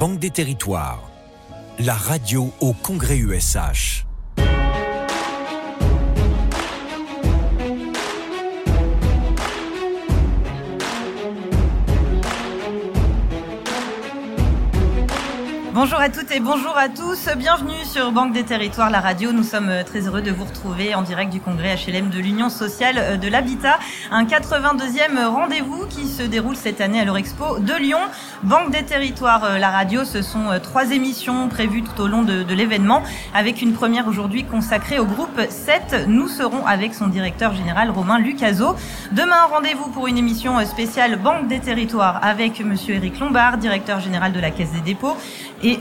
Banque des Territoires, la radio au Congrès USH. Bonjour à toutes et bonjour à tous. Bienvenue sur Banque des Territoires, la radio. Nous sommes euh, très heureux de vous retrouver en direct du congrès HLM de l'Union sociale euh, de l'habitat. Un 82e rendez-vous qui se déroule cette année à l'Eurexpo de Lyon. Banque des Territoires, euh, la radio, ce sont trois émissions prévues tout au long de, l'événement avec une première aujourd'hui consacrée au groupe 7. Nous serons avec son directeur général Romain Lucaso. Demain, rendez-vous pour une émission spéciale Banque des Territoires avec monsieur Éric Lombard, directeur général de la Caisse des dépôts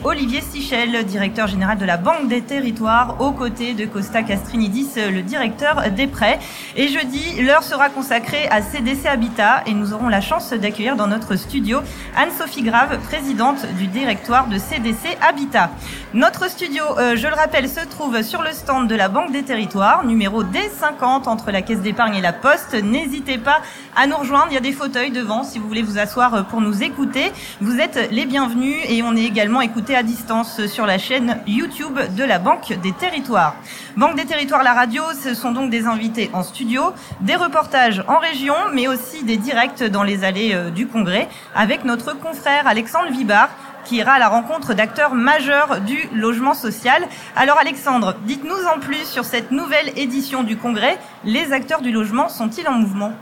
Olivier Sichel, directeur général de la Banque des Territoires, aux côtés de Costa Castrinidis, le directeur des prêts. Et jeudi, l'heure sera consacrée à CDC Habitat et nous aurons la chance d'accueillir dans notre studio Anne-Sophie Grave, présidente du directoire de CDC Habitat. Notre studio, euh, je le rappelle, se trouve sur le stand de la Banque des Territoires, numéro D50 entre la Caisse d'épargne et la Poste. N'hésitez pas à nous rejoindre, il y a des fauteuils devant si vous voulez vous asseoir pour nous écouter. Vous êtes les bienvenus et on est également à distance sur la chaîne YouTube de la Banque des Territoires. Banque des Territoires, la radio, ce sont donc des invités en studio, des reportages en région, mais aussi des directs dans les allées euh, du Congrès avec notre confrère Alexandre Vibard qui ira à la rencontre d'acteurs majeurs du logement social. Alors Alexandre, dites-nous en plus sur cette nouvelle édition du Congrès, les acteurs du logement sont-ils en mouvement?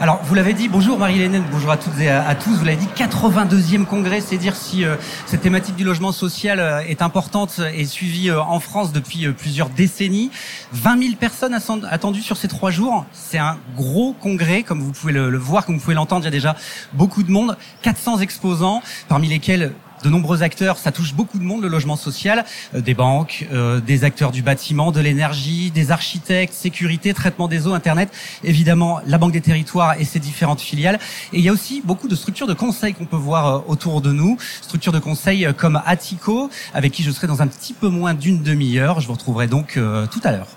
Alors vous l'avez dit, bonjour Marie-Hélène, bonjour à toutes et à, tous, vous l'avez dit, 82e Congrès, c'est dire si euh, cette thématique du logement social euh, est importante et suivie euh, en France depuis plusieurs décennies. 20 000 personnes attendues sur ces trois jours, c'est un gros congrès, comme vous pouvez le, le voir, comme vous pouvez l'entendre, il y a déjà beaucoup de monde, 400 exposants, parmi lesquels de nombreux acteurs. Ça touche beaucoup de monde, le logement social, euh, des banques, euh, des acteurs du bâtiment, de l'énergie, des architectes, sécurité, traitement des eaux, Internet, évidemment la Banque des Territoires et ses différentes filiales. Et il y a aussi beaucoup de structures de conseil qu'on peut voir euh, autour de nous, structures de conseil comme Atico, avec qui je serai dans un petit peu moins d'une demi-heure. Je vous retrouverai donc tout à l'heure.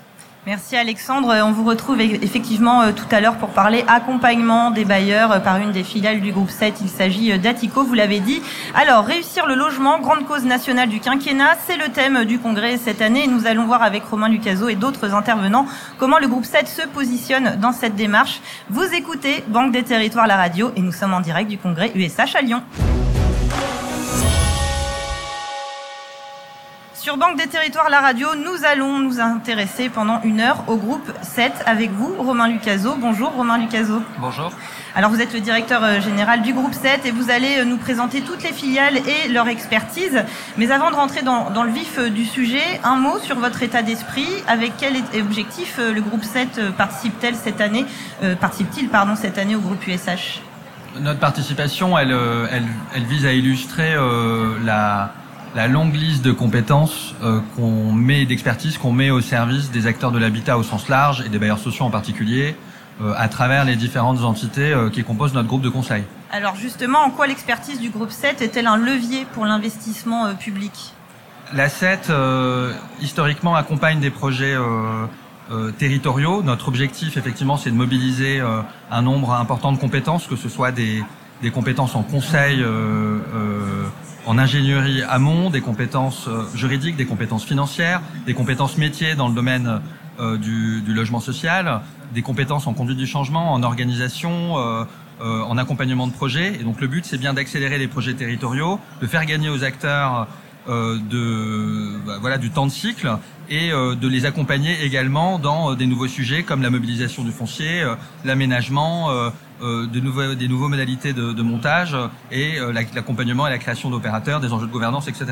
Merci Alexandre. On vous retrouve effectivement euh, tout à l'heure pour parler accompagnement des bailleurs euh, par une des filiales du groupe 7. Il s'agit euh, d'Atico, vous l'avez dit. Alors, réussir le logement, grande cause nationale du quinquennat, c'est le thème du congrès cette année. nous allons voir avec Romain Lucaso et d'autres intervenants comment le groupe 7 se positionne dans cette démarche. Vous écoutez Banque des Territoires, la radio, et nous sommes en direct du congrès USH à Lyon. Sur Banque des Territoires, la radio, nous allons nous intéresser pendant une heure au groupe 7 avec vous, Romain Lucaso. Bonjour Romain Lucaso. Bonjour. Alors vous êtes le directeur euh, général du groupe 7 et vous allez euh, nous présenter toutes les filiales et leur expertise. Mais avant de rentrer dans, le vif euh, du sujet, un mot sur votre état d'esprit. Avec quel objectif le groupe 7 participe-t-il cette année, participe-t-il pardon cette année au groupe USH Notre participation, elle, elle, elle vise à illustrer la la longue liste de compétences euh, qu'on met d'expertise qu'on met au service des acteurs de l'habitat au sens large et des bailleurs sociaux en particulier euh, à travers les différentes entités euh, qui composent notre groupe de conseil. Alors justement, en quoi l'expertise du groupe 7 est-elle un levier pour l'investissement public? La 7 historiquement accompagne des projets territoriaux. Notre objectif effectivement c'est de mobiliser un nombre important de compétences, que ce soit des, des compétences en conseil en ingénierie amont, des compétences euh, juridiques, des compétences financières, des compétences métiers dans le domaine euh, du, logement social, des compétences en conduite du changement, en organisation, euh, en accompagnement de projets. Et donc le but, c'est bien d'accélérer les projets territoriaux, de faire gagner aux acteurs de bah, voilà du temps de cycle et de les accompagner également dans des nouveaux sujets comme la mobilisation du foncier, l'aménagement, euh, de nouveaux, des nouveaux modalités de, de montage et euh, l'accompagnement et la création d'opérateurs, des enjeux de gouvernance, etc.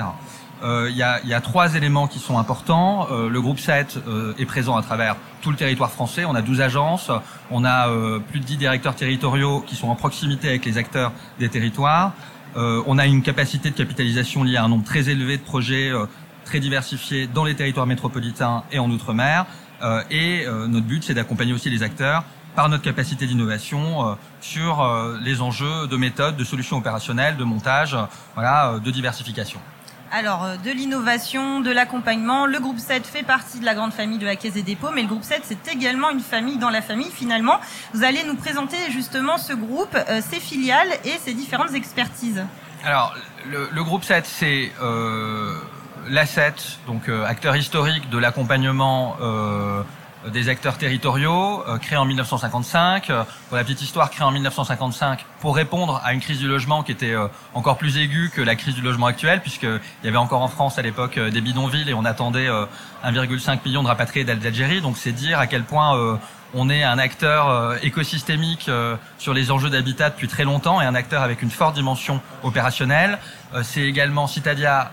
Euh, il y, a, y, a, trois éléments qui sont importants. le groupe 7 est présent à travers tout le territoire français. On a 12 agences, on a plus de 10 directeurs territoriaux qui sont en proximité avec les acteurs des territoires. On a une capacité de capitalisation liée à un nombre très élevé de projets très diversifiés dans les territoires métropolitains et en outre-mer. et notre but, c'est d'accompagner aussi les acteurs par notre capacité d'innovation euh, sur euh, les enjeux de méthode, de solutions opérationnelles, de montage, euh, voilà, de diversification. Alors, de l'innovation, de l'accompagnement, le groupe 7 fait partie de la grande famille de la Caisse des dépôts, mais le groupe 7, c'est également une famille dans la famille, finalement. Vous allez nous présenter justement ce groupe, ses filiales et ses différentes expertises. Alors, le, groupe 7, c'est euh, l'asset, donc euh, acteur historique de l'accompagnement euh, des acteurs territoriaux, euh, créé en 1955. Euh, pour la petite histoire, créé en 1955 pour répondre à une crise du logement qui était euh, encore plus aiguë que la crise du logement actuelle, puisqu'il y avait encore en France à l'époque des bidonvilles et on attendait 1,5 million de rapatriés d'Algérie. Donc c'est dire à quel point on est un acteur écosystémique sur les enjeux d'habitat depuis très longtemps et un acteur avec une forte dimension opérationnelle. c'est également Citadia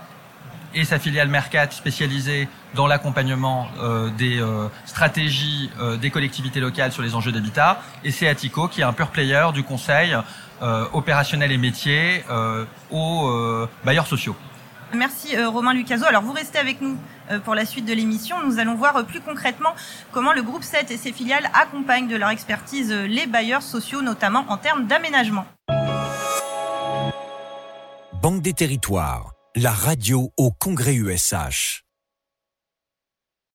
et sa filiale Mercat spécialisée dans l'accompagnement euh, des euh, stratégies euh, des collectivités locales sur les enjeux d'habitat, et c'est Atico qui est un pur player du conseil opérationnel et métier aux bailleurs sociaux. Merci Romain Lucaso. Alors vous restez avec nous pour la suite de l'émission. Nous allons voir plus concrètement comment le groupe 7 et ses filiales accompagnent de leur expertise les bailleurs sociaux, notamment en termes d'aménagement. Banque des territoires la radio au Congrès USH.